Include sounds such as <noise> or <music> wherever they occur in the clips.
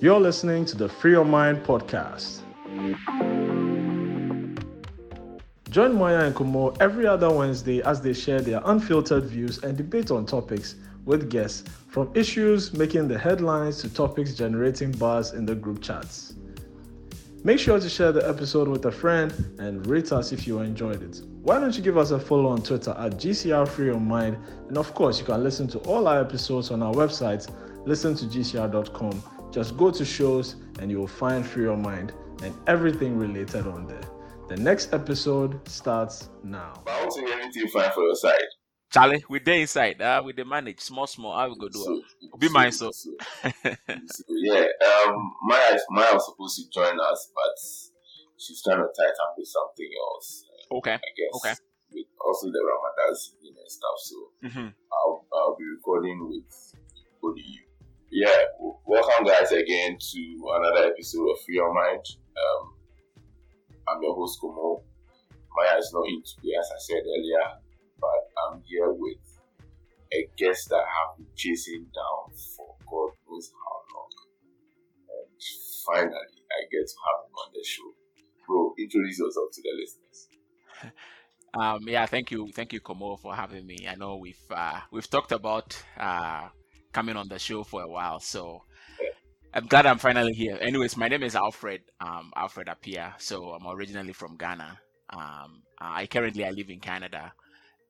You're listening to the Free Your Mind podcast. Join Maya and Comoo every other Wednesday as they share their unfiltered views and debate on topics with guests from issues making the headlines to topics generating buzz in the group chats. Make sure to share the episode with a friend and rate us if you enjoyed it. Why don't you give us a follow on Twitter at GCR Free Your Mind? And of course, you can listen to all our episodes on our website, listen to GCR.com. Just go to shows and you will find Free Your Mind and everything related on there. The next episode starts now. I want to hear anything fine for your side. Charlie, we there inside. Uh, we the manage small, small. How we go do So, it? Be mine, so. so, so, yeah, um, Maya, is- Maya was supposed to join us, but she's trying to tie up with something else. okay. I guess. Okay. With also the Ramadan season and stuff. So hmm I'll, I'll be recording with only you. Yeah, welcome guys again to another episode of Free Your Mind. Um, I'm your host Comoo. Maya is not in today, as I said earlier, but I'm here with a guest that I have been chasing down for God knows how long. And finally, I get to have him on the show. Bro, introduce yourself to the listeners. Um, yeah, thank you, thank you, Comoo, for having me. I know we've uh, we've talked about uh, coming on the show for a while, so I'm glad I'm finally here. Anyways, my name is Alfred, um, Alfred Apia. So I'm originally from Ghana. Um, I currently I live in Canada,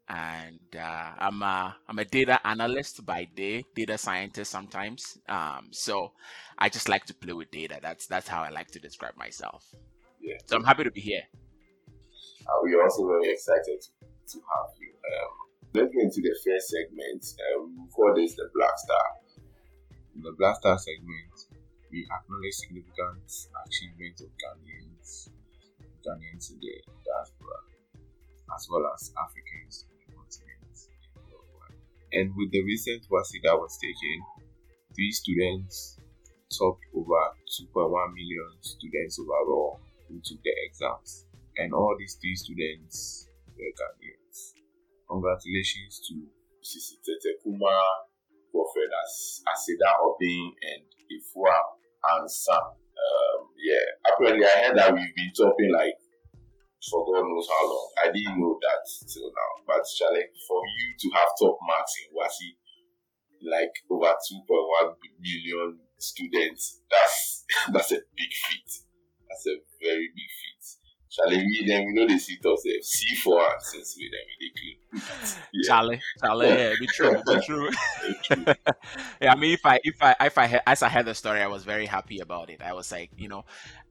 and uh, I'm a I'm a data analyst by day, data scientist sometimes. Um, so I just like to play with data. That's that's how I like to describe myself. Yeah. So I'm happy to be here. Uh, we are also very excited to, to have you. Um, let's get into the first segment. Um, this the Black Star. In the Black Star segment, we acknowledge significant achievements of Ghanaians, Ghanaians in the diaspora, as well as Africans in the continent and worldwide. And with the recent WASSCE that was taken, three students topped over 2.1 million students overall who took the exams and all these three students were Ghanaians. Congratulations to Sisi Tete Kumara, Prophet As- Aseda Obin, and Ifua and Sam. Um, yeah, apparently I heard that we've been topping like for God knows how long. I didn't know that till now. But Charlie, for you to have top marks in WASSCE, like over 2.1 million students, that's <laughs> that's a big feat. That's a very big feat. Charlie, we then we know the seat of the C for us since we then we dey clean. Yeah. <laughs> Charlie, Charlie, yeah, be true, be <laughs> true. <laughs> Yeah, I mean, if I, if I, if I, he- as I heard the story, I was very happy about it. I was like, you know,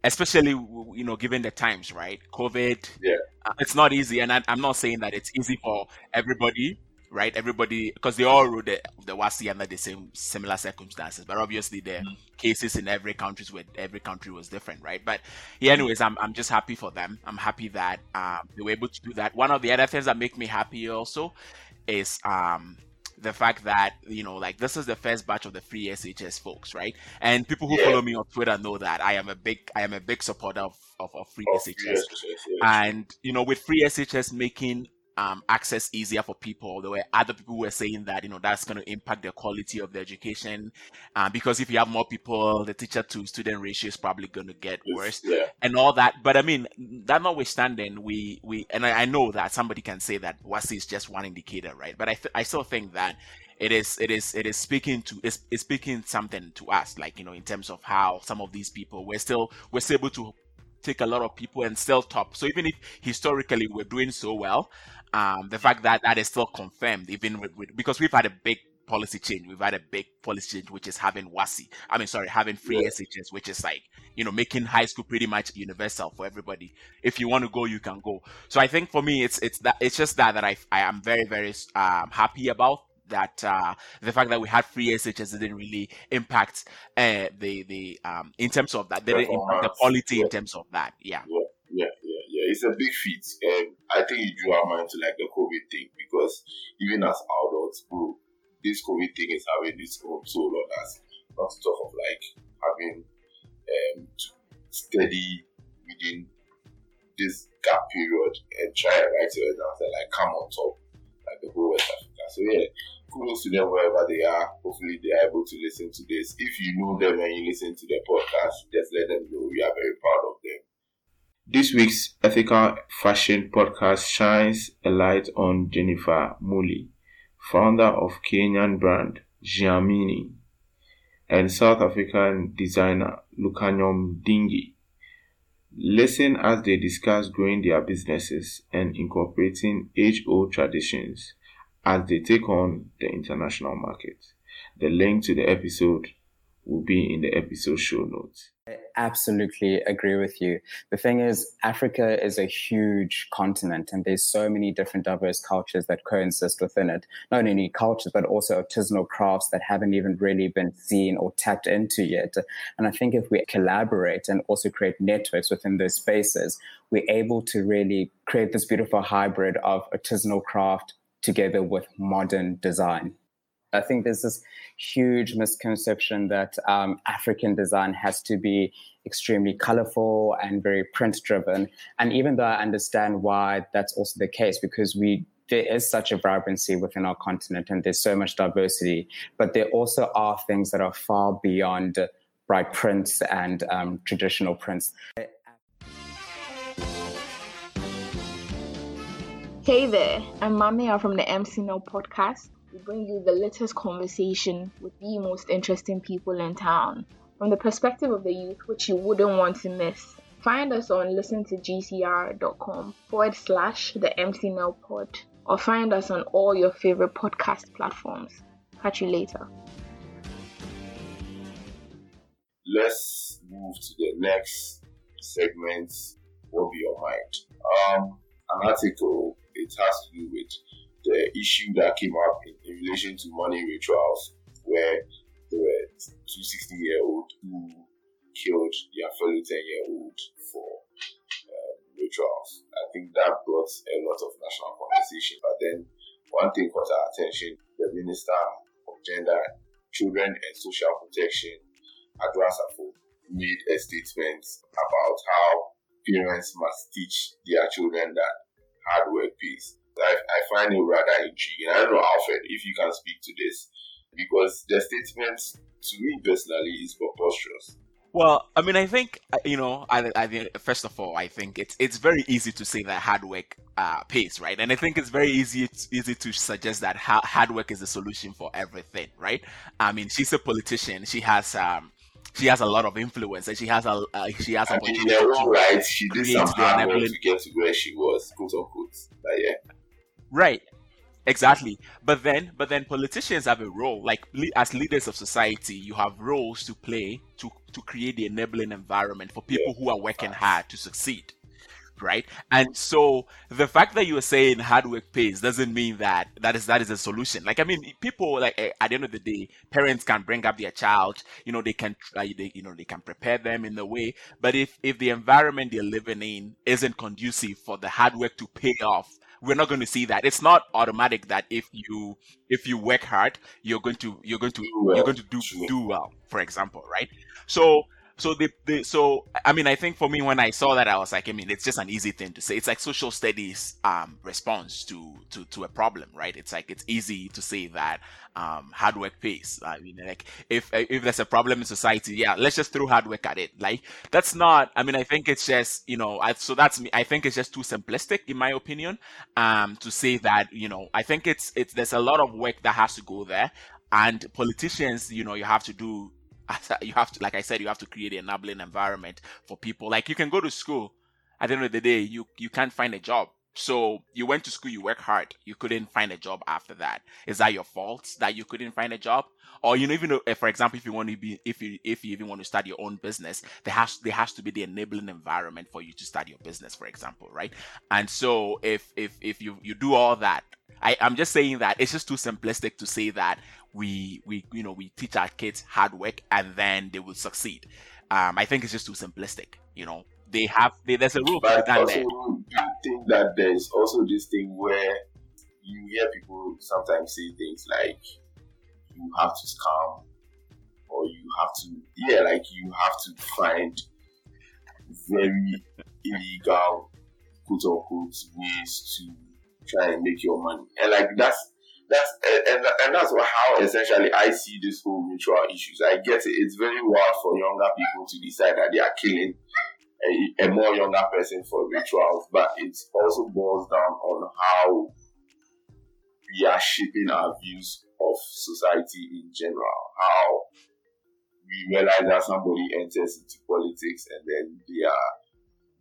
especially, you know, given the times, right? COVID, Yeah. uh, it's not easy, and I, I'm not saying that it's easy for everybody, right? Everybody, because they all wrote the the WASSCE under the same similar circumstances, but obviously the cases in every country where every country was different, right? But yeah, anyways, I'm I'm just happy for them. I'm happy that um, they were able to do that. One of the other things that make me happy also is um the fact that you know like this is the first batch of the free SHS folks, right? And people who Yeah. follow me on Twitter know that I am a big I am a big supporter of of, of free Oh, SHS yes, yes, yes. and you know with free SHS making um, access easier for people, there were other people who were saying that you know that's going to impact the quality of the education uh, because if you have more people, the teacher to student ratio is probably going to get worse Yeah. and all that. But I mean, that notwithstanding, we we and I, I know that somebody can say that WASSCE is just one indicator, right? But I th- I still think that it is it is it is speaking to it's, it's speaking something to us, like you know, in terms of how some of these people we're still we're still able to take a lot of people and still top. So even if historically we're doing so well, um, the fact that that is still confirmed, even with, with because we've had a big policy change. We've had a big policy change, which is having WASSCE. I mean, sorry, having free Yeah. SHS, which is like, you know, making high school pretty much universal for everybody. If you want to go, you can go. So I think for me, it's, it's that, it's just that, that I, I am very, very, um, happy about that, uh, the fact that we had free SHS didn't really impact, uh, the, the, um, in terms of that, didn't impact the quality yeah. in terms of that. Yeah. Yeah, yeah, yeah, yeah. It's a big feat. And I think you drew our mind to like the COVID thing because even as adults, bro, this COVID thing is having its own toll on us. Not to talk of like having um to steady within this gap period and try and write your exams and like come on top like the whole West Africa. So yeah, kudos to them wherever they are. Hopefully they are able to listen to this. If you know them and you listen to their podcast, just let them know we are very proud of them. This week's Ethical Fashion podcast shines a light on Jennifer Muli, founder of Kenyan brand Jiamini, and South African designer Lukhanyo Mdingi. Listen as they discuss growing their businesses and incorporating age-old traditions as they take on the international market. The link to the episode will be in the episode show notes. I absolutely agree with you. The thing is, Africa is a huge continent and there's so many different diverse cultures that coexist within it. Not only cultures, but also artisanal crafts that haven't even really been seen or tapped into yet. And I think if we collaborate and also create networks within those spaces, we're able to really create this beautiful hybrid of artisanal craft, together with modern design. I think there's this huge misconception that um, African design has to be extremely colorful and very print driven. And even though I understand why that's also the case, because we there is such a vibrancy within our continent and there's so much diversity, but there also are things that are far beyond bright prints and um, traditional prints. Hey there, I'm Mamia from the MC Now podcast. We bring you the latest conversation with the most interesting people in town from the perspective of the youth, which you wouldn't want to miss. Find us on listentogcr.com forward slash the MC Now pod or find us on all your favorite podcast platforms. Catch you later. Let's move to the next segment. What be your mind? Um, an article it has to do with the issue that came up in, in relation to money rituals, where there were two 16 year olds who killed their fellow 10 year old for uh, rituals. I think that brought a lot of national conversation. But then one thing caught our attention the Minister of Gender, Children and Social Protection, Asafo, made a statement about how parents must teach their children that hard work pays. I, I find it rather intriguing. I don't know, Alfred, if you can speak to this, because the statement to me personally is preposterous. Well, I mean, I think uh, you know. I, I think first of all, I think it's it's very easy to say that hard work uh, pays, right? And I think it's very easy easy to suggest that hard work is the solution for everything, right? I mean, she's a politician. She has um, she has a lot of influence and she has a uh, she has a in their own right. She did some hard work to get to where she was quote unquote. But yeah. Right. Exactly. But then but then politicians have a role. Like as leaders of society you have roles to play to to create the enabling environment for people yeah. who are working hard to succeed right? And so the fact that you are saying hard work pays doesn't mean that that is that is a solution. Like I mean, people like eh, at the end of the day, parents can bring up their child. You know, they can uh, they you know they can prepare them in the way. But if if the environment they're living in isn't conducive for the hard work to pay off, we're not going to see that it's not automatic that if you if you work hard you're going to you're going to well, you're going to do do well for example right so so the, the so I mean I think for me when I saw that I was like I mean it's just an easy thing to say. It's like social studies um response to to to a problem right? It's like it's easy to say that um hard work pays. I mean like if if there's a problem in society yeah let's just throw hard work at it. Like that's not I mean I think it's just you know I, so that's me. I think it's just too simplistic in my opinion um to say that you know I think it's it's there's a lot of work that has to go there. And politicians you know you have to do you have to like i said you have to create an enabling environment for people. Like you can go to school. At the end of the day you you can't find a job. So you went to school you work hard. You couldn't find a job after that. Is that your fault that you couldn't find a job? Or you know even though, eh, for example if you want to be if you if you even want to start your own business there has there has to be the enabling environment for you to start your business for example right? And so if if if you you do all that I, I'm just saying that it's just too simplistic to say that we we you know we teach our kids hard work and then they will succeed. Um, I think it's just too simplistic. You know, they have they, there's a rule. But also, there. I think that there's also this thing where you hear people sometimes say things like you have to scam or you have to yeah like you have to find very illegal quote unquote ways to try and make your money and like that's that's and, and that's how essentially I see this whole ritual issues. I get it. It's very wild for younger people to decide that they are killing a, a more younger person for rituals, but it also boils down on how we are shaping our views of society in general. How we realize that somebody enters into politics and then they are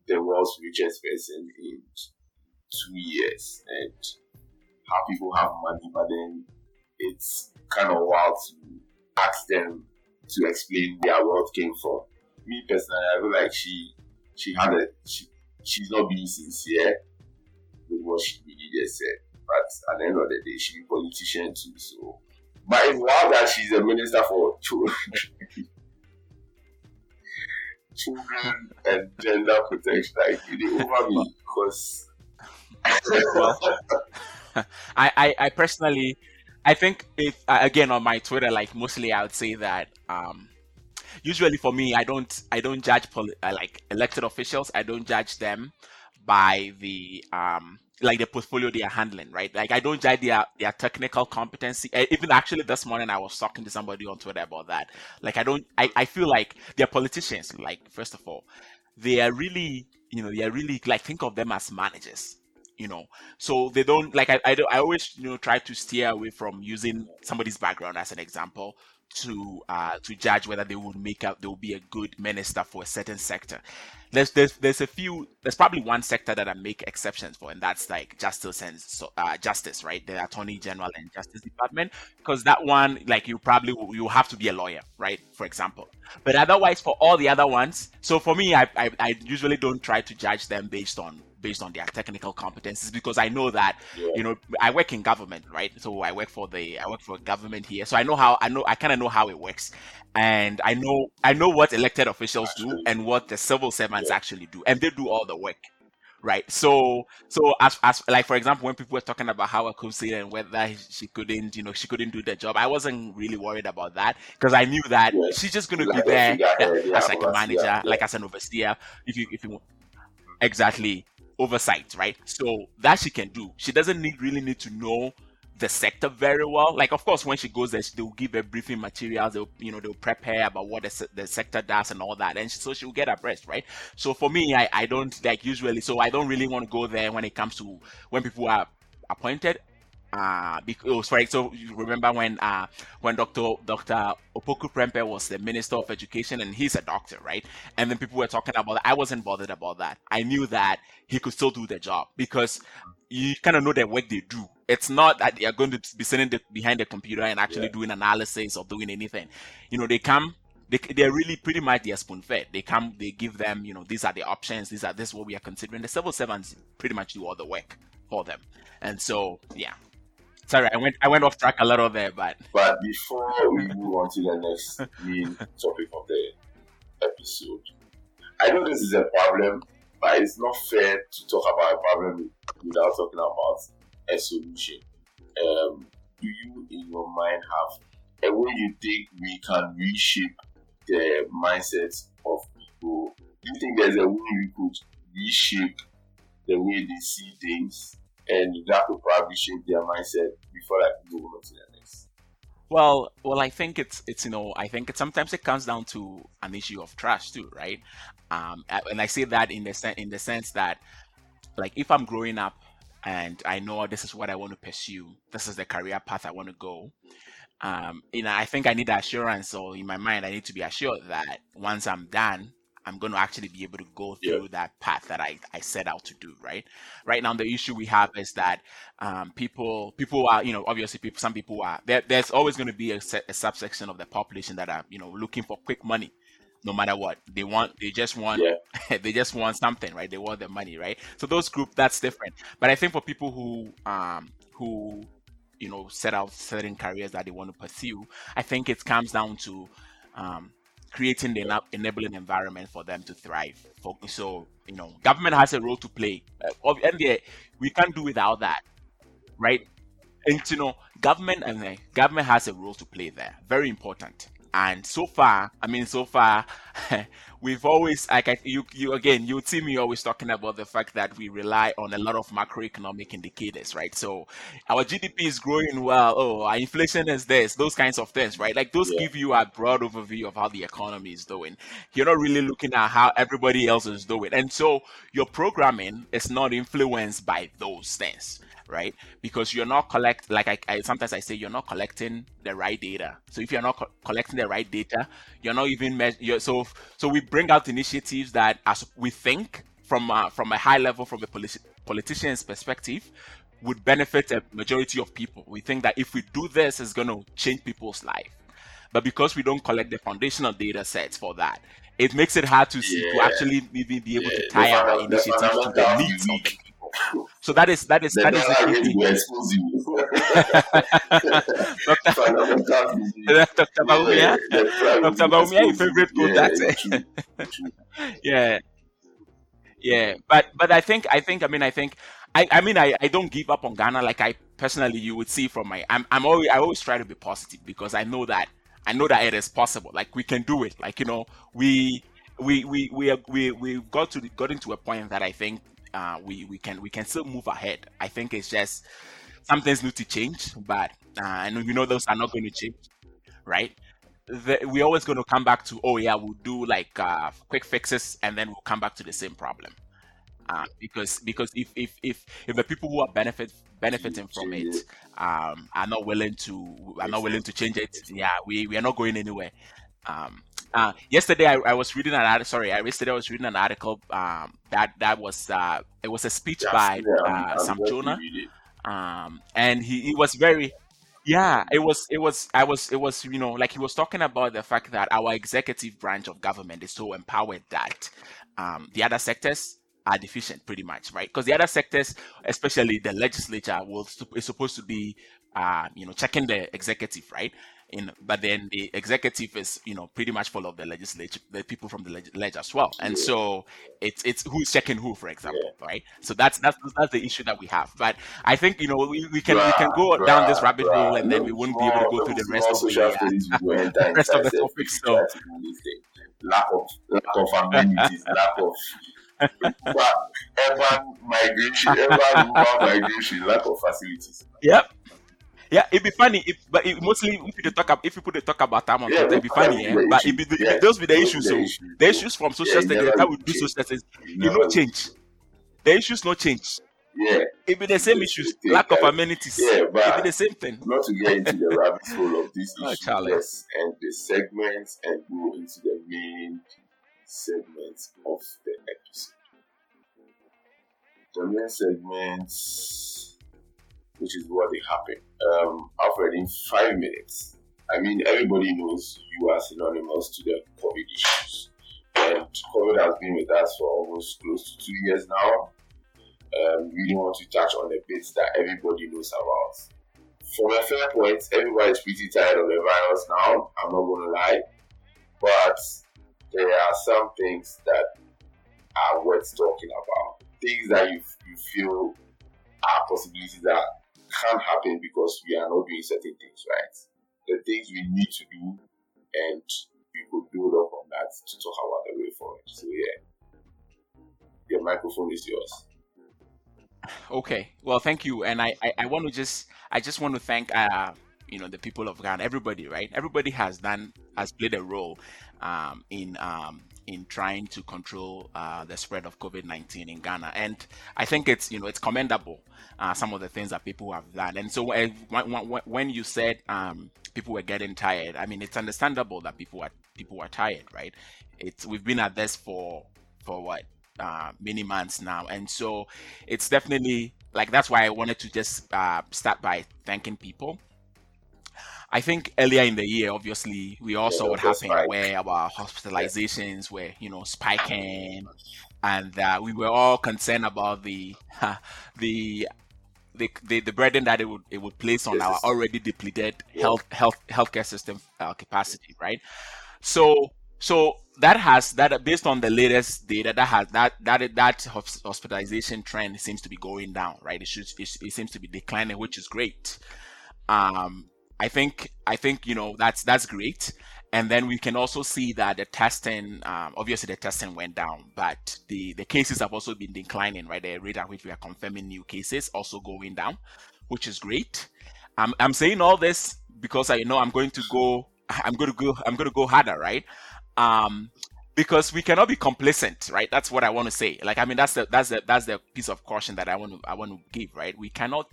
the world's richest person in two years and how people have money, but then it's kind of wild to ask them to explain where wealth came from. Me personally, I feel like she she had a she she's not being sincere with what she really just said. But at the end of the day, she's a politician too. So, but it's wild that she's a minister for children, <laughs> children and gender protection. Like, they over me because. <laughs> <laughs> I, I, I personally, I think if uh, again on my Twitter, like mostly I would say that um, usually for me, I don't I don't judge poli- uh, like elected officials. I don't judge them by the um like the portfolio they are handling, right? Like I don't judge their their technical competency. Uh, even actually this morning I was talking to somebody on Twitter about that. Like I don't I, I feel like they're politicians, like first of all. They are really you know, they are really like think of them as managers you know so they don't like I, I, I always you know try to steer away from using somebody's background as an example to uh to judge whether they would make up they will be a good minister for a certain sector. There's there's there's a few there's probably one sector that i make exceptions for and that's like justice and so, uh, justice right? The attorney general and justice department because that one like you probably you have to be a lawyer right? For example. But otherwise for all the other ones so for me i i, I usually don't try to judge them based on based on their technical competencies because I know that yeah. you know I work in government, right? So I work for the I work for government here, so I know how I know I kind of know how it works, and I know I know what elected officials do and what the civil servants yeah. actually do, and they do all the work right? So, so as, as like for example, when people were talking about how Akosua and whether she couldn't, you know, she couldn't do the job, I wasn't really worried about that because I knew that yes. she's just going to be there yeah, as like a manager, yeah. like as an overseer. If you, if you, exactly oversight, right? So that she can do. She doesn't need really need to know the sector very well. Like, of course, when she goes there, they'll give her briefing materials. They'll, you know, they'll prep her about what the, the sector does and all that, and she, so she'll get abreast, right? So for me, I, I don't like usually. So I don't really want to go there when it comes to when people are appointed uh because right, so you remember when uh when dr dr opoku prempeh was the minister of education and he's a doctor right and then people were talking about that i wasn't bothered about that i knew that he could still do the job because you kind of know the work they do it's not that they are going to be sitting the, behind the computer and actually yeah. doing analysis or doing anything you know they come they, they're really pretty much they're spoon fed. They come, they give them, you know, these are the options, these are this is what we are considering. The civil servants pretty much do all the work for them. And so, yeah, Sorry, I went I went off track a little there, but but before we move on to the next main topic of the episode, I know this is a problem, but it's not fair to talk about a problem without talking about a solution. Um, do you, in your mind, have a way you think we can reshape the mindset of people? Do you think there's a way we could reshape the way they see things and that will probably shape their mindset before I can move on to the next. Well, well, I think it's it's you know I think it sometimes it comes down to an issue of trust too, right? Um, and I say that in the sen- in the sense that like if I'm growing up and I know this is what I want to pursue, this is the career path I want to go. Um, you know, I think I need assurance, or in my mind, I need to be assured that once I'm done, I'm going to actually be able to go through yeah. that path that I, I set out to do, right? Right now, the issue we have is that um, people people are, you know, obviously people, some people are, there, there's always going to be a, a subsection of the population that are, you know, looking for quick money no matter what they want they just want yeah. <laughs> they just want something right they want the money right so those group that's different but i think for people who um who you know set out certain careers that they want to pursue i think it comes down to um creating the enabling environment for them to thrive. So, you know, government has a role to play. Uh, and we can't do without that, right? And you know, government and uh, government has a role to play there. Very important. And so far, I mean, so far, <laughs> we've always like I, you you again you see me always talking about the fact that we rely on a lot of macroeconomic indicators, right? So our GDP is growing well. Oh, our inflation is this, those kinds of things, right? Like those yeah. give you a broad overview of how the economy is doing. You're not really looking at how everybody else is doing, and so your programming is not influenced by those things right? Because you're not collect like I, I, sometimes I say you're not collecting the right data. So if you're not co- collecting the right data, you're not even me- so so we bring out initiatives that as we think from uh, from a high level from a politi- politician's perspective would benefit a majority of people. We think that if we do this, it's going to change people's life. But because we don't collect the foundational data sets for that, it makes it hard to see yeah. to actually maybe be able yeah. to tie our initiatives to the needs of the so that is that is that is the. Dr. Bawumia, Dr. Bawumia, your favorite quote. <laughs> yeah, yeah, but but I think I think I mean I think I I mean I I don't give up on Ghana like I personally you would see from my I'm I'm always I always try to be positive because I know that I know that it is possible. Like we can do it. Like you know we we we we we we got to got into a point that I think uh, we we can we can still move ahead. I think it's just some things need to change, but uh, and we know those are not going to change, right? The, we're always going to come back to oh yeah we'll do like uh, quick fixes and then we'll come back to the same problem uh, because because if, if if if the people who are benefit benefiting from it um, are not willing to are not willing to change it yeah we, we are not going anywhere um, uh, yesterday I, I, was reading an article. Sorry, I, yesterday I was reading an article um, that that was uh, it was a speech by uh, Sam Jonah, um, and he, he was very yeah it was it was i was it was you know like he was talking about the fact that our executive branch of government is so empowered that um, the other sectors are deficient pretty much right? Because the other sectors especially the legislature will is supposed to be uh, you know checking the executive right in but then the executive is you know pretty much full of the legislature the people from the legislature as well. And so it's it's who's checking who for example yeah. right? So that's that's that's the issue that we have. But i think you know we, we can we can go down this rabbit hole and then we won't be able to go through the rest of the, uh, <laughs> rest of the topics so. lack of lack of amenities lack of <laughs> urban migration urban migration lack of facilities. Yep yeah, it'd be funny if, but it, mostly if you talk about if people talk about time on yeah, it'd be funny. Eh? But it be the, yeah. those be the issues. So the issues from social yeah, studies, how we do social studies, you know, change. The issues no change. Yeah, it be the same issues. Lack of amenities. Yeah, but it be the same thing. Not to get into the rabbit <laughs> hole of these oh, issues and the segments and go into the main segments of the episode. The main segments which is what they happen. Um, Alfred, in five minutes, I mean, everybody knows you are synonymous to the COVID issues. And COVID has been with us for almost close to two years now. Um, we don't want to touch on the bits that everybody knows about. From a fair point, everybody is pretty tired of the virus now. I'm not going to lie. But there are some things that are worth talking about. Things that you, you feel are possibilities that can't happen because we are not doing certain things right. The things we need to do, and we could build up on that to talk about the way forward. So yeah, your microphone is yours. Okay, well, thank you, and I, I, I want to just I just want to thank uh you know the people of Ghana, everybody, right? Everybody has done has played a role um, in um, in trying to control uh, the spread of COVID-19 in Ghana. And I think it's you know it's commendable uh, some of the things that people have done. And so when, when you said um, people were getting tired, I mean it's understandable that people are people are tired, right? It's we've been at this for for what uh, many months now, and so it's definitely like that's why I wanted to just uh, start by thanking people I think earlier in the year, obviously, we all yeah, saw what happened spike. where our hospitalizations were, you know, spiking, and uh, we were all concerned about the the the, the, the burden that it would it would place on our already depleted health health healthcare system uh, capacity, right? So so that has that based on the latest data that has that that that hospitalization trend seems to be going down, right? It should it, it seems to be declining, which is great. Um, I think I think you know that's that's great. and then we can also see that the testing, um, obviously the testing went down, but the, the cases have also been declining, right? The rate at which we are confirming new cases also going down, which is great. I'm, I'm saying all this because I know I'm going to go, <laughs> I'm going to go, I'm going to go harder, right? Um, because we cannot be complacent, right? That's what I want to say. Like, I mean, that's the that's the that's the piece of caution that I want to I want to give, right? We cannot,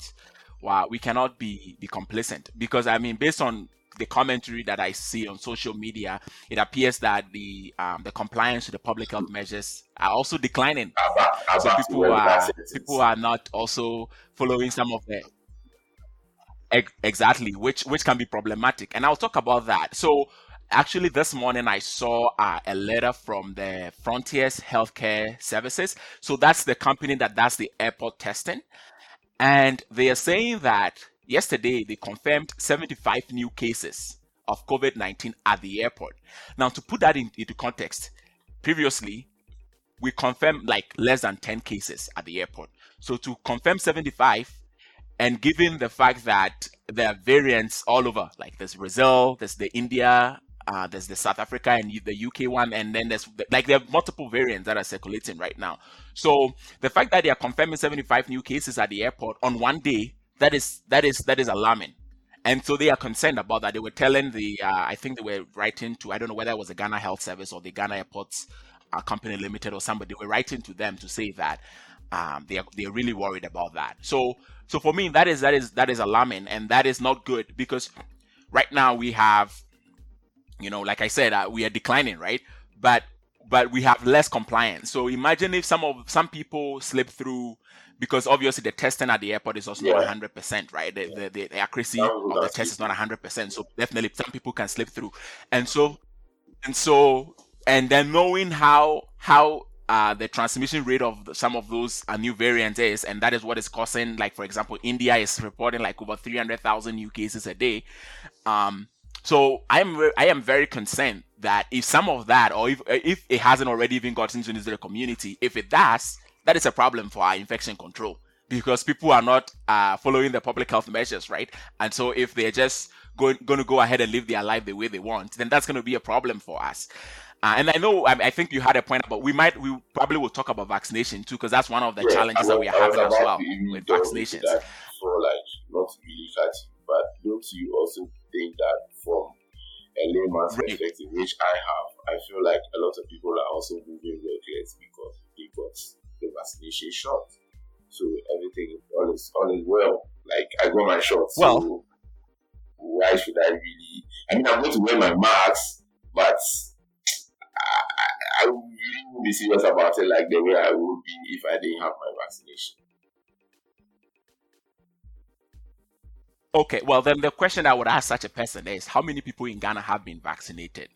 well, we cannot be be complacent. Because I mean, based on the commentary that I see on social media, it appears that the um, the compliance to the public health measures are also declining. so people are people are not also following some of the exactly which which can be problematic, and I'll talk about that. So actually this morning i saw uh, a letter from the frontiers healthcare services. So that's the company that does the airport testing and they are saying that yesterday they confirmed 75 new cases of covid-19 at the airport. Now to put that in, into context previously we confirmed like less than 10 cases at the airport. So to confirm 75 and given the fact that there are variants all over like there's brazil there's the india uh, there's the South Africa and the UK one, and then there's like there are multiple variants that are circulating right now. So the fact that they are confirming 75 new cases at the airport on one day, that is that is that is alarming. And so they are concerned about that. They were telling the, uh, I think they were writing to, I don't know whether it was the Ghana Health Service or the Ghana Airports uh, Company Limited or somebody. They were writing to them to say that um, they are they're really worried about that. So so for me, that is that is that is alarming, and that is not good because right now we have you know like i said uh, we are declining right? But but we have less compliance. So imagine if some of some people slip through because obviously the testing at the airport is also yeah. not 100% right? The, the, the accuracy of the test is not 100% so definitely some people can slip through. And so and so and then knowing how how uh, the transmission rate of some of those uh, new variants is, and that is what is causing, like for example, India is reporting like over 300,000 new cases a day. Um, so I am I am very concerned that if some of that, or if if it hasn't already even gotten into the community, if it does, that is a problem for our infection control because people are not uh, following the public health measures, right? And so if they're just going going to go ahead and live their life the way they want, then that's going to be a problem for us. Uh, and I know, I, I, think you had a point about we might, we probably will talk about vaccination too, because that's one of the yeah, challenges that we are having as well with vaccinations. For like not really catch, but don't you also think that from a layman's right. perspective, which I have, I feel like a lot of people are also moving reckless because they got the vaccination shot. So everything all is all is well. Like I got my shot. So well, why should I really? I mean, I'm going to wear my mask, but I, I, I really would be serious about it like the way I would be if I didn't have my vaccination. Okay, well then the question I would ask such a person is how many people in Ghana have been vaccinated,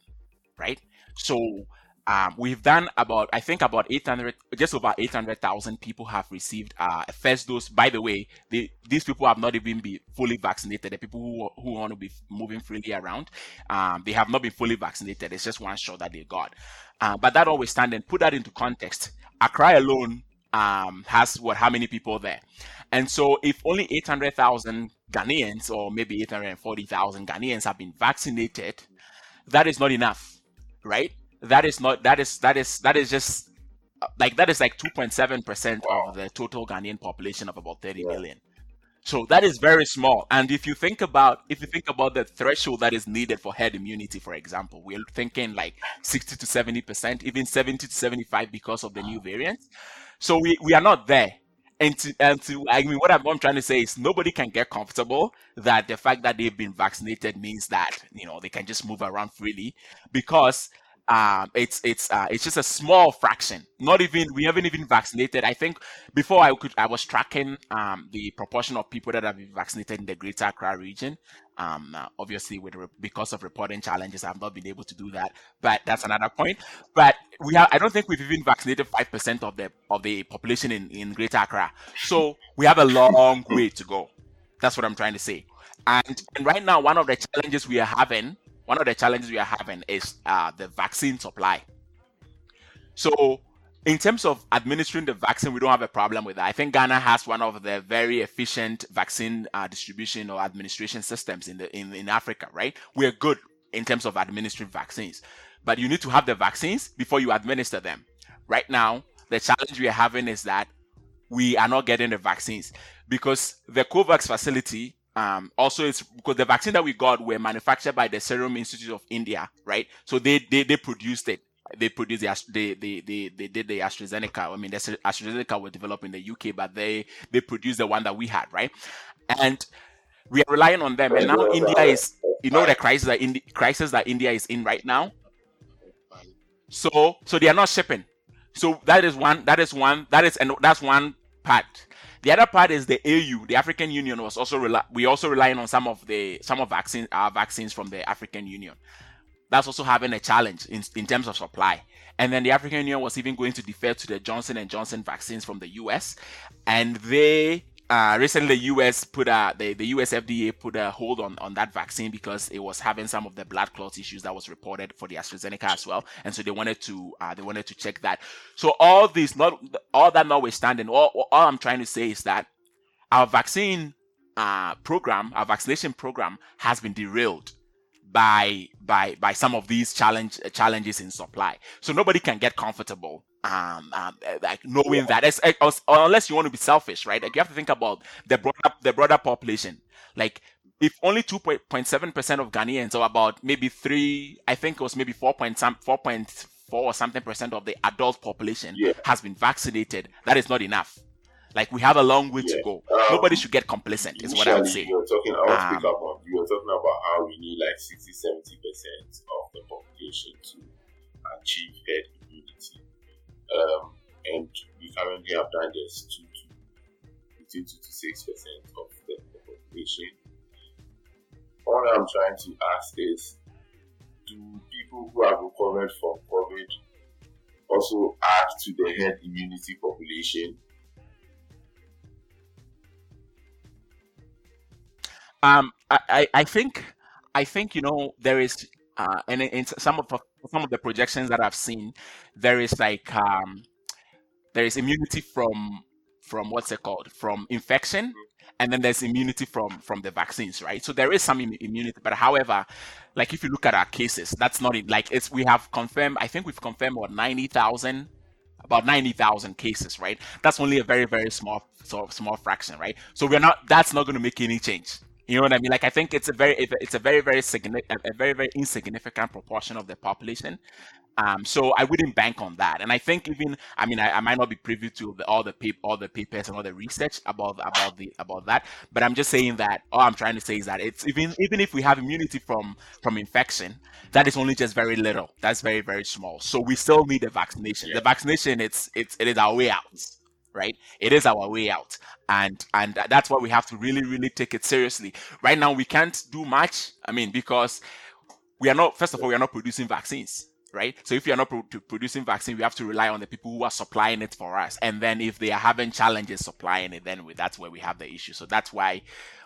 right? So um, we've done about I think about 800, just over 800,000 people have received uh, a first dose. By the way, these people have not even been fully vaccinated. The people who who want to be moving freely around, um, they have not been fully vaccinated. It's just one shot that they got. Uh, but that always and put that into context. Accra alone um, has what how many people there? And so if only 800,000 Ghanaians or maybe 840,000 Ghanaians have been vaccinated, that is not enough, right? That is not that is that is that is just like that is like 2.7% of the total Ghanaian population of about 30 million. So that is very small. And if you think about if you think about the threshold that is needed for herd immunity, for example, we're thinking like 60 to 70 percent, even 70 to 75 because of the new variants. So we, we are not there. And to, and to, I mean, what I'm, what I'm trying to say is nobody can get comfortable that the fact that they've been vaccinated means that, you know, they can just move around freely because um, it's it's uh, it's just a small fraction. Not even we haven't even vaccinated. I think before I could I was tracking um, the proportion of people that have been vaccinated in the Greater Accra region. Um, uh, obviously, with because of reporting challenges, I've not been able to do that. But that's another point. But we have I don't think we've even vaccinated five percent of the of the population in in Greater Accra. So we have a long way to go. That's what I'm trying to say. And, and right now, one of the challenges we are having one of the challenges we are having is uh, the vaccine supply. So, in terms of administering the vaccine, we don't have a problem with that. I think Ghana has one of the very efficient vaccine uh, distribution or administration systems in the in, in Africa, right? We're good in terms of administering vaccines. But you need to have the vaccines before you administer them. Right now, the challenge we are having is that we are not getting the vaccines because the COVAX facility um, also it's because the vaccine that we got were manufactured by the Serum Institute of India, right? So they they, they produced it. They produced the they, they they did the AstraZeneca. I mean, the AstraZeneca was developed in the UK, but they they produced the one that we had, right? And we are relying on them. And now India is, you know, the crisis that Indi- crisis that India is in right now. So so they are not shipping. So that is one. That is one. That is and that's one part. The other part is the AU, the African Union was also rely, we also relying on some of the some of vaccines our vaccines from the African Union. That's also having a challenge in, in terms of supply. And then the African Union was even going to defer to the Johnson and Johnson vaccines from the US, and they uh, recently US put a the, the US FDA put a hold on, on that vaccine because it was having some of the blood clot issues that was reported for the AstraZeneca as well, and so they wanted to uh, they wanted to check that. So all this not all that notwithstanding, all, all I'm trying to say is that our vaccine uh, program, our vaccination program, has been derailed by by by some of these challenge challenges in supply. So nobody can get comfortable um, um eh, like knowing that it's, eh, unless you want to be selfish, right? Like you have to think about the broader the broader population. Like if only 2.7 percent of Ghanaians, or about maybe three, I think it was maybe 4 point some 4.4 or something percent of the adult population Yeah. has been vaccinated, that is not enough. Like we have a long way to go. Um, Nobody should get complacent, is what I would say. You were talking, I want to pick Um, up on, you were talking about how we need like 60 70% of the population to achieve herd immunity. Um, and we currently have done just 2 to between 2 to 6% of the, population. All I'm trying to ask is do people who have recovered from COVID also add to the herd immunity population? Um, I, I, think, I think you know there is, uh, and in, some of some of the projections that I've seen, there is like um, there is immunity from from what's it called from infection, and then there's immunity from from the vaccines, right? So there is some im- immunity, but however, like if you look at our cases, that's not it. Like it's we have confirmed. I think we've confirmed what ninety thousand about 90,000 cases, right? That's only a very, very small, sort of small fraction, right? So we're not, that's not going to make any change. You know what I mean? Like I think it's a very, it's a very, very significant, a very, very insignificant proportion of the population. Um, so I wouldn't bank on that. And I think even, I mean, I, I might not be privy to the, all the pap- all the papers and all the research about about the about that, but I'm just saying that all I'm trying to say is that it's even even if we have immunity from from infection, that is only just very little. That's very very small. So we still need the vaccination. The vaccination, it's it's it is our way out, right? It is our way out, and and that's why we have to really really take it seriously. Right now we can't do much. I mean because we are not first of all we are not producing vaccines right so if you are not pro- producing vaccine we have to rely on the people who are supplying it for us and then if they are having challenges supplying it then we, that's where we have the issue so that's why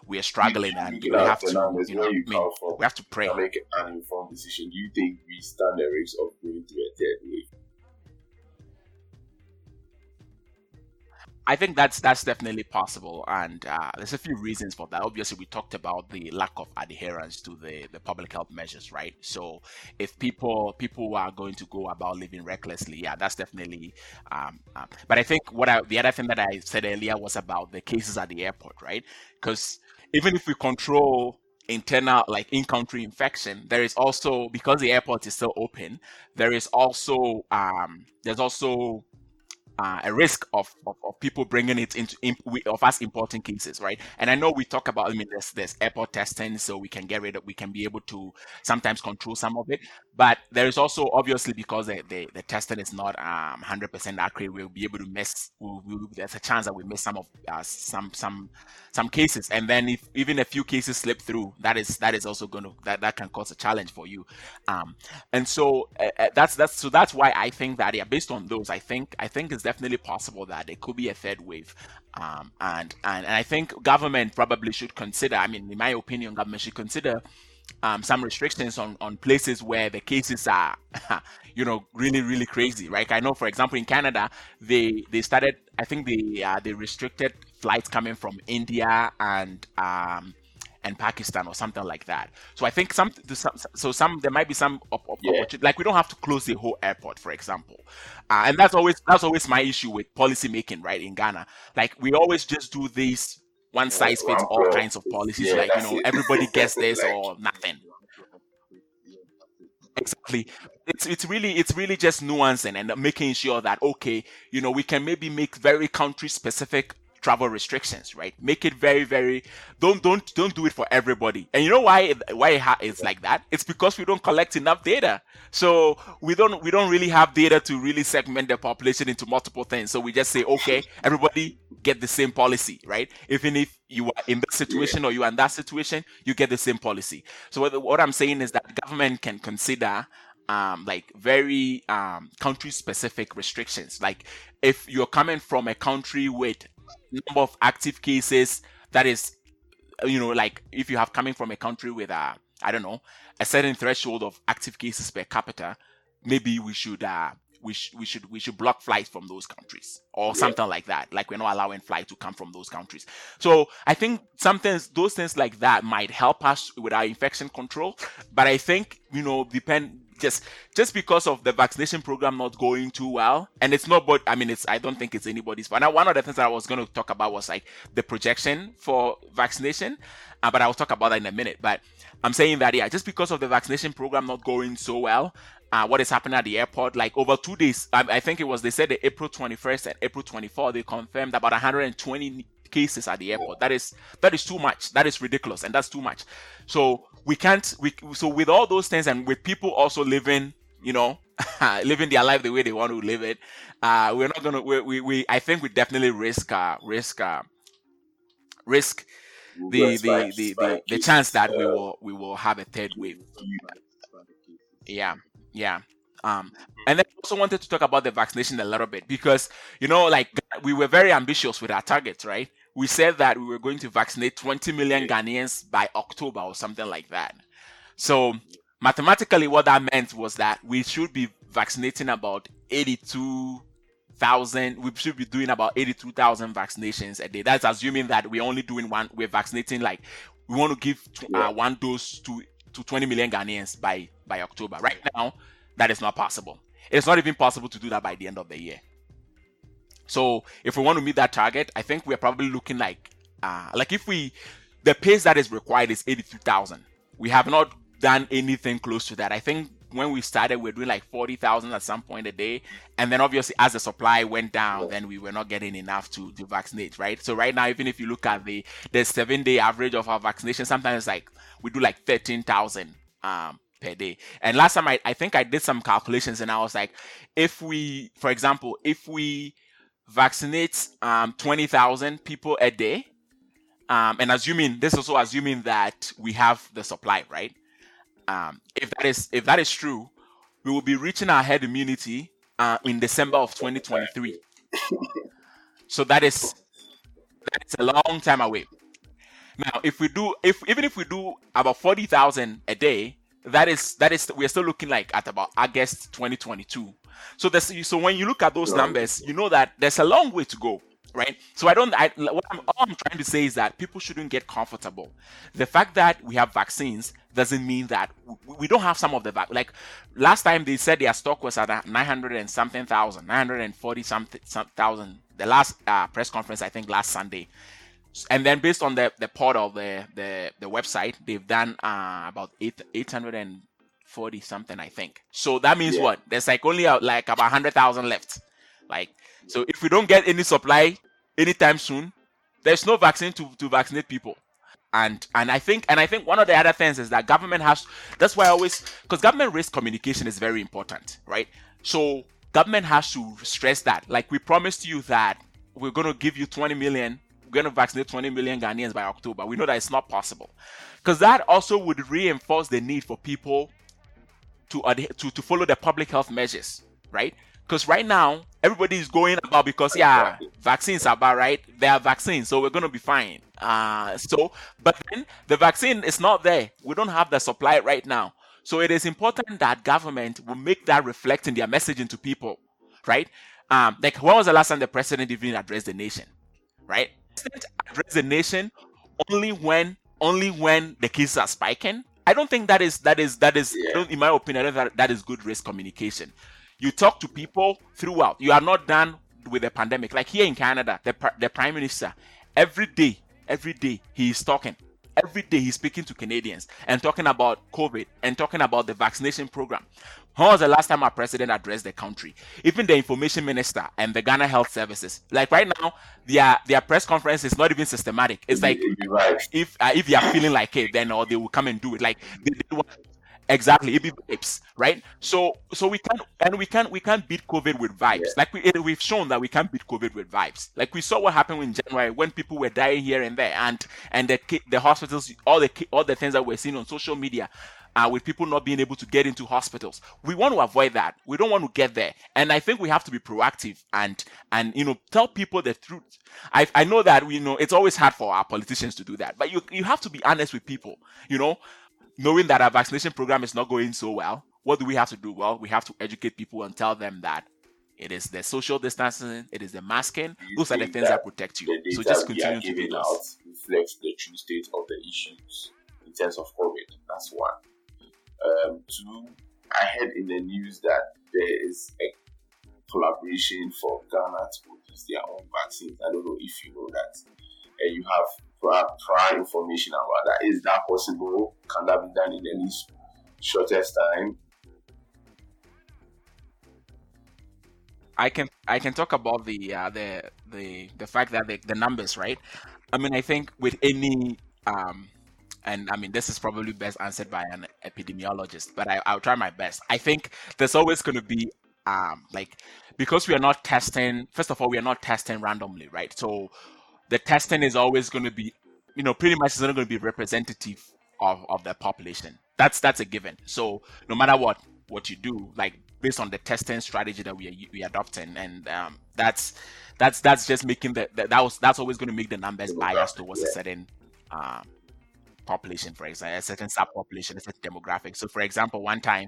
we are struggling and we have to you know you mean, we have to pray and make an informed decision. Do you think we stand the risk of going through a third wave? I think that's that's definitely possible, and uh, there's a few reasons for that. Obviously, we talked about the lack of adherence to the, the public health measures, right? So, if people people are going to go about living recklessly, yeah, that's definitely. Um, um, but I think what I, the other thing that I said earlier was about the cases at the airport, right? Because even if we control internal like in-country infection there is also because the airport is still open there is also um there's also uh, a risk of, of, of people bringing it into imp, of us importing cases, right? And I know we talk about, I mean, there's, there's airport testing, so we can get rid of, we can be able to sometimes control some of it. But there is also obviously because the, the, the testing is not um 100% accurate, we'll be able to miss. We'll, we'll, there's a chance that we miss some of uh, some some some cases, and then if even a few cases slip through, that is that is also going to that that can cause a challenge for you. Um, and so uh, uh, that's that's so that's why I think that yeah, based on those, I think I think it's definitely possible that there could be a third wave, um, and, and and I think government probably should consider. I mean, in my opinion, government should consider um, some restrictions on, on places where the cases are, <laughs> you know, really really crazy, right? I know, for example, in Canada, they they started. I think they uh, they restricted flights coming from India and um, and Pakistan or something like that. So I think some, so some there might be some yeah. like we don't have to close the whole airport, for example, uh, and that's always that's always my issue with policy making, right? In Ghana, like we always just do these one size fits all kinds of policies, Yeah, like you know it. everybody <laughs> gets this Like- or nothing. Exactly. It's it's really it's really just nuancing and making sure that okay, you know, we can maybe make very country specific travel restrictions, right? Make it very very don't don't don't do it for everybody. And you know why it- why it ha- it's like that? It's because we don't collect enough data. So we don't we don't really have data to really segment the population into multiple things. So we just say okay, everybody get the same policy, right? Even if you are in that situation or you are in that situation, you get the same policy. So what, what I'm saying is that government can consider um, like very um, country specific restrictions. Like if you're coming from a country with number of active cases that is, you know, like if you have coming from a country with a, I don't know, a certain threshold of active cases per capita, maybe we should uh, we, sh- we should we should block flights from those countries or Yeah. something like that. Like we're not allowing flight to come from those countries. So I think something those things like that might help us with our infection control. But I think you know depend just just because of the vaccination program not going too well, and it's not. But I mean, it's I don't think it's anybody's. But now one of the things that I was going to talk about was like the projection for vaccination. Uh, but I'll talk about that in a minute. But I'm saying that yeah, just because of the vaccination program not going so well, uh, what is happening at the airport. Like over two days, I, I think it was they said the April 21st and April 24th they confirmed about 120 cases at the airport. That is that is too much. That is ridiculous, and that's too much. So we can't. We so with all those things and with people also living, you know, <laughs> living their life the way they want to live it, uh, we're not gonna. We, we, we I think we definitely risk uh, risk uh, risk the the the, the, the chance that we uh, will we will have a third wave. Yeah, yeah. Um, and then I also wanted to talk about the vaccination a little bit because you know, like we were very ambitious with our targets, right? We said that we were going to vaccinate 20 million Ghanaians by October or something like that. So mathematically, what that meant was that we should be vaccinating about 82,000. We should be doing about 82,000 vaccinations a day. That's assuming that we're only doing one. We're vaccinating like we want to give uh, one dose to to 20 million Ghanaians by by October. Right now, that is not possible. It's not even possible to do that by the end of the year. So if we want to meet that target, I think we're probably looking like uh like if we the pace that is required is 82,000. We have not done anything close to that. I think when we started, we were doing like 40,000 at some point a day. And then obviously, as the supply went down, then we were not getting enough to, to vaccinate, right? So right now, even if you look at the, the seven day average of our vaccination, sometimes like we do like 13,000 um, per day. And last time I, I think I did some calculations and I was like, if we, for example, if we vaccinate um, 20,000 people a day, um, and assuming this also assuming that we have the supply, right? Um, if that is if that is true, we will be reaching our herd immunity uh, in December of 2023. <laughs> so that is that's a long time away. Now, if we do, if even if we do about 40,000 a day, that is that is we're still looking like at about August 2022. So this so when you look at those numbers, you know that there's a long way to go, right? So I don't. I what I'm, all I'm trying to say is that people shouldn't get comfortable. The fact that we have vaccines doesn't mean that we, don't have some of the vac. Like last time they said their stock was at 900 and something thousand, 940 something some thousand. The last uh, press conference, I think last Sunday and then based on the the portal the the the website they've done uh about eight 840 something i think. So that means Yeah. what? There's like only uh, like about 100000 left. Like so if we don't get any supply anytime soon there's no vaccine to to vaccinate people. And and i think and i think one of the other things is that government has that's why i always because government risk communication is very important right? So government has to stress that. Like we promised you that we're going to give you 20 million going to vaccinate 20 million Ghanaians by October. We know that it's not possible. Because that also would reinforce the need for people to, to to follow the public health measures, right? Because right now everybody is going about because yeah, vaccines are about right. There are vaccines, so we're gonna be fine. Uh so but then the vaccine is not there. We don't have the supply right now. So it is important that government will make that reflect in their messaging to people, right? Um, like when was the last time the president even addressed the nation, right? President addressed the nation only when only when the cases are spiking. I don't think that is that is that is Yeah. in my opinion I that, that is good risk communication. You talk to people throughout. You are not done with the pandemic. Like here in Canada, the the prime minister every day, every day he is talking. Every day he's speaking to Canadians and talking about COVID and talking about the vaccination program. When was the last time our president addressed the country? Even the information minister and the Ghana Health Services. Like right now, their their press conference is not even systematic. It's like vibes. if uh, if you are feeling like it, then or they will come and do it. Like they, exactly it be vibes, right? So so we can and we can we can beat COVID with vibes. Yeah. Like we it, we've shown that we can beat COVID with vibes. Like we saw what happened in January when people were dying here and there, and and the the hospitals, all the all the things that we're seeing on social media. Uh, with people not being able to get into hospitals, we want to avoid that. We don't want to get there, and I think we have to be proactive and and you know tell people the truth. I I know that you know it's always hard for our politicians to do that, but you you have to be honest with people. You know, knowing that our vaccination program is not going so well, what do we have to do? Well, we have to educate people and tell them that it is the social distancing, it is the masking. You Those are the things that, that protect you. So just continue to do those. reflects the true state of the issues in terms of COVID. That's one. Um, two, I heard in the news that there is a collaboration for Ghana to produce their own vaccines. I don't know if you know that. And you have prior, information about that. Is that possible? Can that be done in any s- shortest time? I can I can talk about the uh, the the the fact that the, the numbers, right? I mean, I think with any um, and I mean this is probably best answered by an epidemiologist, but I, I'll try my best. I think there's always going to be um, like because we are not testing. First of all, we are not testing randomly, right? So the testing is always going to be, you know, pretty much is not going to be representative of, of the population. That's that's a given. So no matter what what you do, like based on the testing strategy that we are we are adopting, and um, that's that's that's just making the, that that was that's always going to make the numbers biased towards a certain um, population, for example, a certain subpopulation, a certain demographic. So, for example, one time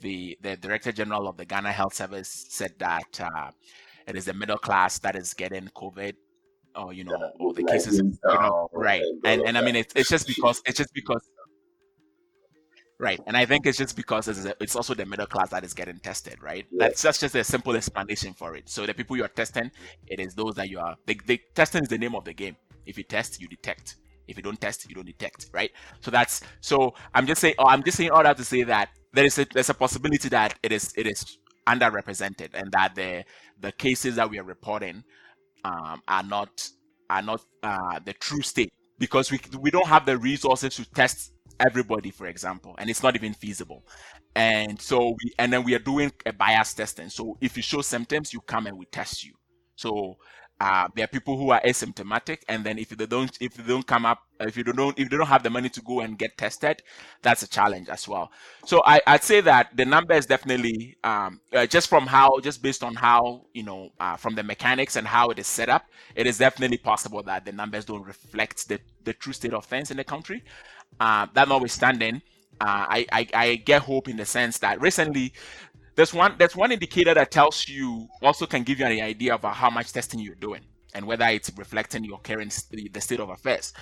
the the director general of the Ghana Health Service said that uh, it is the middle class that is getting COVID, Oh, or you know, That or the like cases, you know, right? and And and I mean, it's it's just because it's just because. Right, and I think it's just because it's, it's also the middle class that is getting tested, right? Yeah. That's that's just a simple explanation for it. So the people you are testing, it is those that you are. The, the testing is the name of the game. If you test, you detect. If you don't test, you don't detect, right? So that's so. I'm just saying. Oh, I'm just saying all that to say that there is a there's a possibility that it is it is underrepresented and that the the cases that we are reporting um, are not are not uh, the true state because we we don't have the resources to test everybody, for example, and it's not even feasible. And so we and then we are doing a bias testing. So if you show symptoms, you come and we test you. So uh, there are people who are asymptomatic, and then if they don't if they don't come up if you don't if they don't have the money to go and get tested, that's a challenge as well. So I, I'd say that the number is definitely um, uh, just from how just based on how you know uh, from the mechanics and how it is set up, it is definitely possible that the numbers don't reflect the, the true state of things in the country. Uh, that notwithstanding, uh, I, I I get hope in the sense that recently there's one there's one indicator that tells you also can give you an idea of how much testing you're doing and whether it's reflecting your current the state of affairs,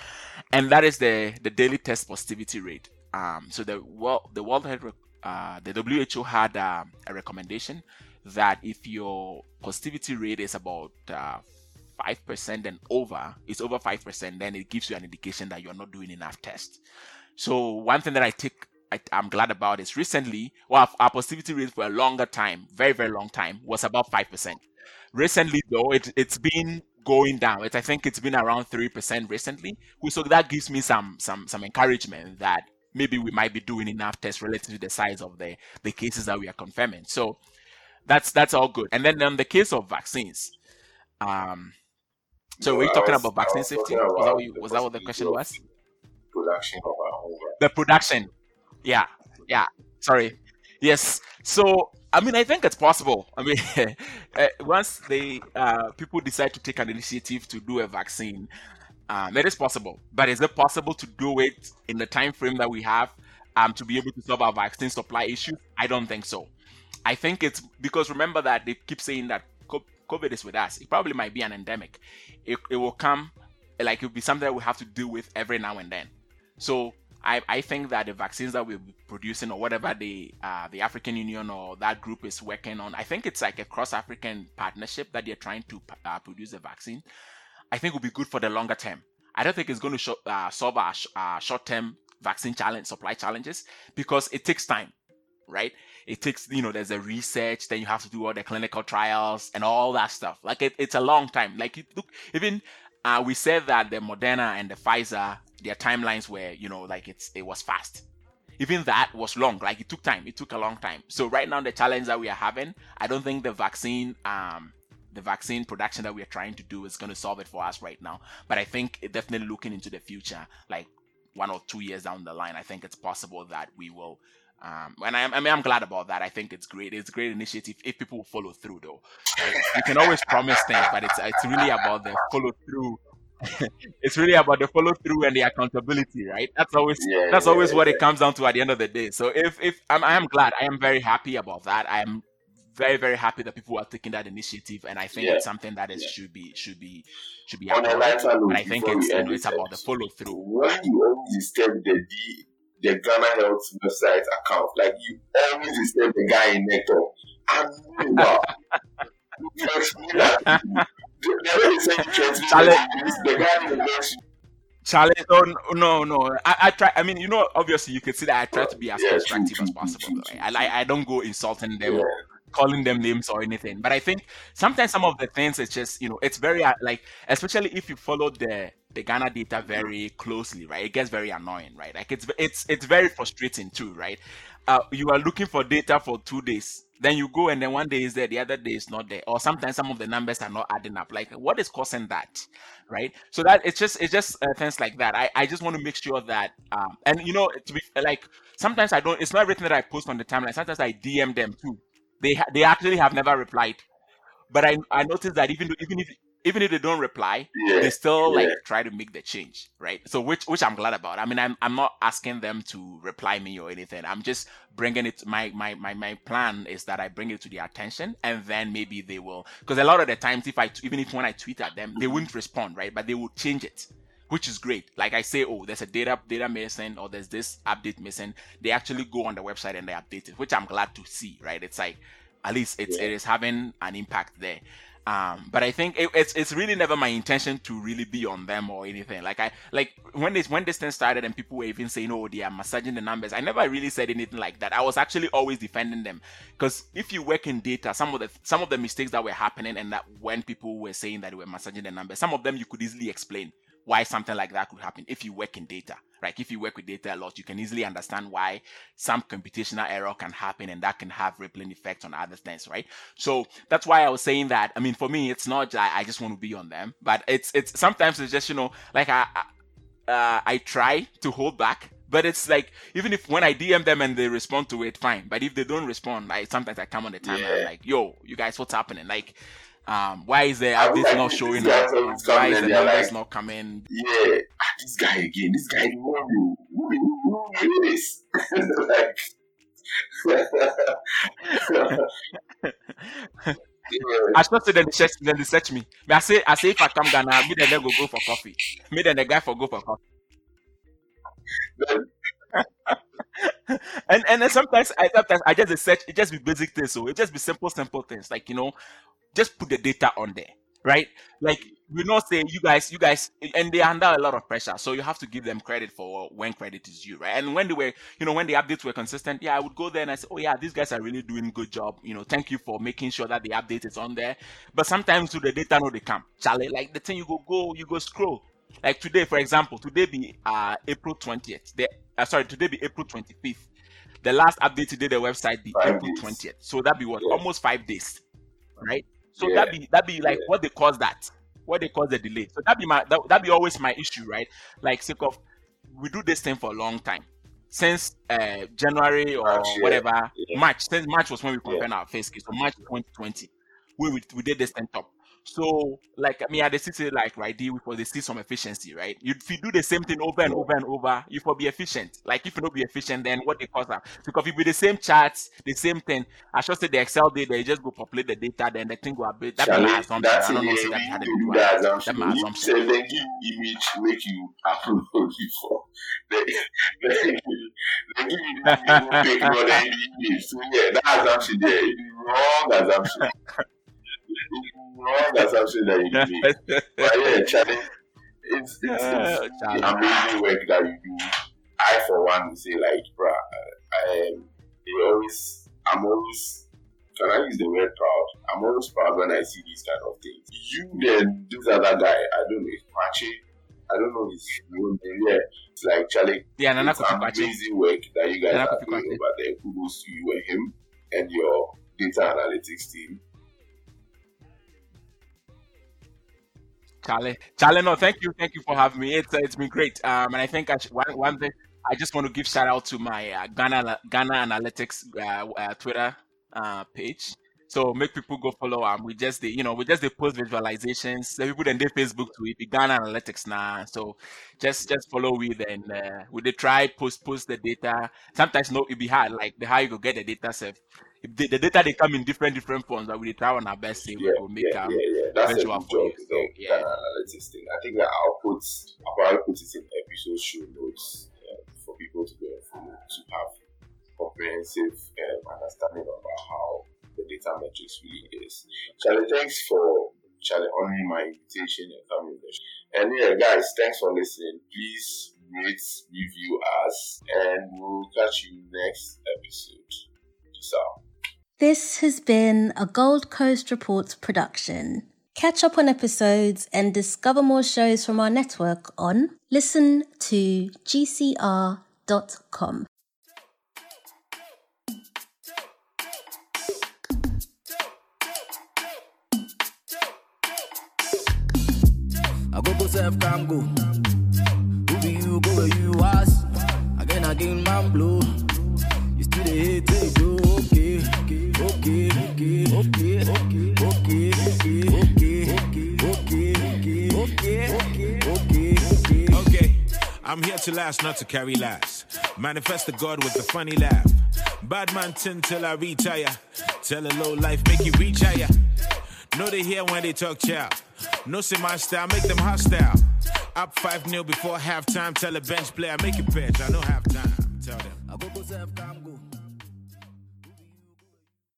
and that is the the daily test positivity rate. Um, so the world the World Health uh, the WHO had um, a recommendation that if your positivity rate is about uh, five percent and over, it's over five percent, then it gives you an indication that you're not doing enough tests. So one thing that I take I, I'm glad about is recently, well, our positivity rate for a longer time, very very long time, was about five percent. Recently, though, it it's been going down. It, I think it's been around three percent recently. So that gives me some some some encouragement that maybe we might be doing enough tests relative to the size of the the cases that we are confirming. So that's that's all good. And then on the case of vaccines, um, so No, we're talking was- about vaccine safety. talking Was that what, you, the was that what the question was? Production of our own the production yeah yeah sorry. Yes so i mean i think it's possible. <laughs> I mean uh, once they uh, people decide to take an initiative to do a vaccine um, it is possible. But is it possible to do it in the time frame that we have um, to be able to solve our vaccine supply issue i don't think so. I think it's because remember that they keep saying that covid is with us. It probably might be an endemic. It, it will come like it will be something that we have to deal with every now and then. So I, I think that the vaccines that we're producing or whatever the uh, the African Union or that group is working on, I think it's like a cross African partnership that they're trying to uh, produce a vaccine. I think will be good for the longer term. I don't think it's going to uh, solve our, sh- our short term vaccine challenge supply challenges because it takes time, right? It takes you know there's a research, then you have to do all the clinical trials and all that stuff. Like it, it's a long time. Like look, even uh, we said that the Moderna and the Pfizer their timelines were you know like it's it was fast even that was long like it took time it took a long time so right now the challenge that we are having i don't think the vaccine um the vaccine production that we are trying to do is going to solve it for us right now but i think definitely looking into the future like one or two years down the line i think it's possible that we will um, and I, I, mean, I'm glad about that. I think it's great. It's a great initiative if people follow through, though. Right? You can always promise things, but it's it's really about the follow through <laughs> it's really about the follow through and the accountability, right? That's always yeah, that's yeah, always yeah, what it comes down to at the end of the day. So if if I'm I am glad, I am very happy about that. I am very very happy that people are taking that initiative, and I think it's something that is should be should be should be. On but I think it's you know, it's about the follow through. When you always step the D, the Ghana Health website account, like you always step the guy in Nectar, and wow. <laughs> <laughs> Charlie, Charlie, oh, no, no. I, I try. I mean, you know, obviously, you can see that I try to be as yeah, constructive as possible. True, true, right? I, I don't go insulting them, yeah. calling them names or anything. But I think sometimes some of the things it's just, you know, it's very uh, like, especially if you follow the the Ghana data very closely, right? It gets very annoying, right? Like it's it's it's very frustrating too, right? Uh, you are looking for data for two days then you go and then one day is there, the other day is not there, or sometimes some of the numbers are not adding up. Like, what is causing that, right? So that it's just it's just uh, things like that. I, I just want to make sure that um and you know to be like sometimes I don't. It's not everything that I post on the timeline. Sometimes I DM them too. They ha- they actually have never replied, but I I noticed that even even if even if they don't reply, yeah, they still yeah. like try to make the change, right? So which which I'm glad about. I mean, I'm I'm not asking them to reply me or anything. I'm just bringing it. My my my my plan is that I bring it to their attention, and then maybe they will. Because a lot of the times, if I even if when I tweet at them, they wouldn't respond, right? But they will change it which is great. Like I say, oh, there's a data data missing or there's this update missing. They actually go on the website and they update it, which I'm glad to see. Right? It's like at least it's yeah. it is having an impact there. Um, but I think it, it's it's really never my intention to really be on them or anything. Like I like when this when this thing started and people were even saying, "Oh, they are massaging the numbers." I never really said anything like that. I was actually always defending them because if you work in data, some of the some of the mistakes that were happening and that when people were saying that they were massaging the numbers, some of them you could easily explain why something like that could happen if you work in data. Right? If you work with data a lot, you can easily understand why some computational error can happen and that can have rippling effects on other things, right? So that's why I was saying that. I mean, for me, it's not I, I just want to be on them, but it's it's sometimes it's just you know like I uh, I try to hold back but it's like even if when I DM them and they respond to it, fine. But if they don't respond, like sometimes I come on the time yeah. and I'm like, "Yo, you guys, what's happening?" Like, um, why is the updates like, not showing up? Why is the numbers like, not coming? Yeah, ah, this guy again. This guy, who who this? <laughs> like, <laughs> I <laughs> just say then they search, then they search me. But I say, I say if I come Ghana, me then they go go for coffee. Me then the guy for go for coffee. and and then sometimes I sometimes I just search it just be basic things so it just be simple simple things like you know just put the data on there right? Like we're not say you guys you guys and they are under a lot of pressure so you have to give them credit for when credit is due right? And when they were you know when the updates were consistent yeah i would go there and i say oh yeah these guys are really doing a good job you know thank you for making sure that the update is on there. But sometimes to the data no they come charlie like the thing you go go you go scroll. Like today for example today be uh april 20th the uh, sorry today be april 25th the last update today the website be five april days. 20th so that be what? Yeah. almost five days right so yeah. that be that be like yeah. what they cause that, what they cause the delay. So that be my that, that be always my issue, right? Like sake of we do this thing for a long time since uh, January or March, whatever yeah. March. Since March was when we compared our face case. So March 2020, we, we we did this thing top. So, like, I mean, at the city, like, right, deal for the see some efficiency, right? You, if you do the same thing over and over and over, you will be efficient. Like, if you don't be efficient, then what they cause that? Because if you do the same charts, the same thing, I should say the Excel data, you just go populate the data, then the thing will be that Charlie, my assumption. that's I don't know it, say yeah, that had need to to do that. that assumption. my You assumption. say then give image make you upload before. Then give you more than <laughs> image. So yeah, that assumption there wrong assumption. <laughs> Wrong assumption that you <laughs> made. But yeah, Charlie, it's, it's, Uh, it's the amazing work that you do. I for one say like, bruh, I am always I'm always can I use the word proud? I'm always proud when I see these kind of things. You then this other guy, I don't know, it's Pache. I don't know his real name. Yeah, it's like Charlie. Yeah, Nana It's amazing work that you guys Nana are doing over there. Kudos to you and him and your data analytics team. Charlie, Charlie, no, thank you, thank you for having me. It's uh, it's been great. Um, and I think I should, one one thing I just want to give shout out to my uh, Ghana Ghana Analytics uh, uh, Twitter uh, page. So make people go follow. Um, we just the you know we just the post visualizations. The people then they Facebook to it. Ghana Analytics now. So just just follow with and uh, we they try post post the data. Sometimes no it be hard like the how you go get the data set. The, the data they come in different different forms, but we try on our best say we Yeah, will make yeah, um, yeah, yeah. That's a visual for you. job. So, yeah. analytics thing. I think that I'll put I'll probably put it in episode show notes uh, for people to and follow to have comprehensive um, understanding about how the data metrics really is. Charlie, thanks for Charlie honoring my invitation and coming. And yeah, guys, thanks for listening. Please rate, review us, and we'll catch you next episode. Peace out. This has been a Gold Coast Reports production. Catch up on episodes and discover more shows from our network on listen to gcr.com. I go self go. Who you go where you was? Again, again, man. You still Okay, I'm here to last, not to carry last. Manifest the God with a funny laugh. Bad man tin till I retire. Tell a low life, make you reach higher. Know they hear when they talk chow. No see my style, make them hostile. Up 5 0 before halftime. Tell a bench player, make it bench. I know halftime. Tell them.